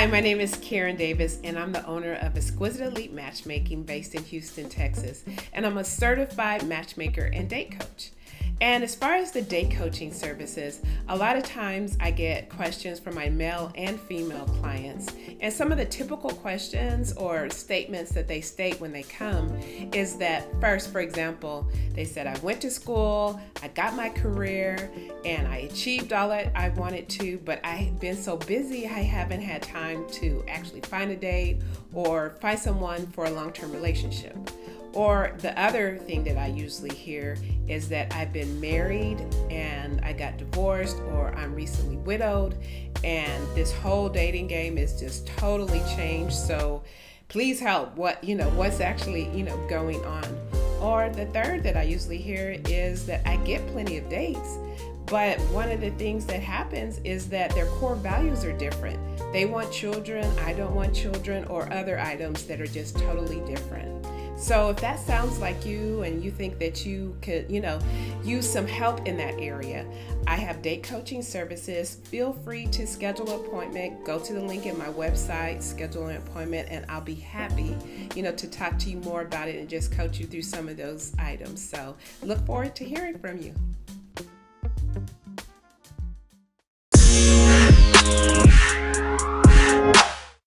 Hi, my name is Karen Davis, and I'm the owner of Exquisite Elite Matchmaking based in Houston, Texas. And I'm a certified matchmaker and date coach. And as far as the date coaching services, a lot of times I get questions from my male and female clients. And some of the typical questions or statements that they state when they come is that first, for example, they said, I went to school, I got my career, and I achieved all that I wanted to, but I've been so busy, I haven't had time to actually find a date or find someone for a long term relationship. Or the other thing that I usually hear is that I've been married and I got divorced, or I'm recently widowed, and this whole dating game is just totally changed. So please help. What, you know, what's actually, you know, going on? Or the third that I usually hear is that I get plenty of dates, but one of the things that happens is that their core values are different. They want children, I don't want children, or other items that are just totally different. So if that sounds like you and you think that you could, you know, use some help in that area, I have date coaching services. Feel free to schedule an appointment. Go to the link in my website, schedule an appointment, and I'll be happy, you know, to talk to you more about it and just coach you through some of those items. So look forward to hearing from you.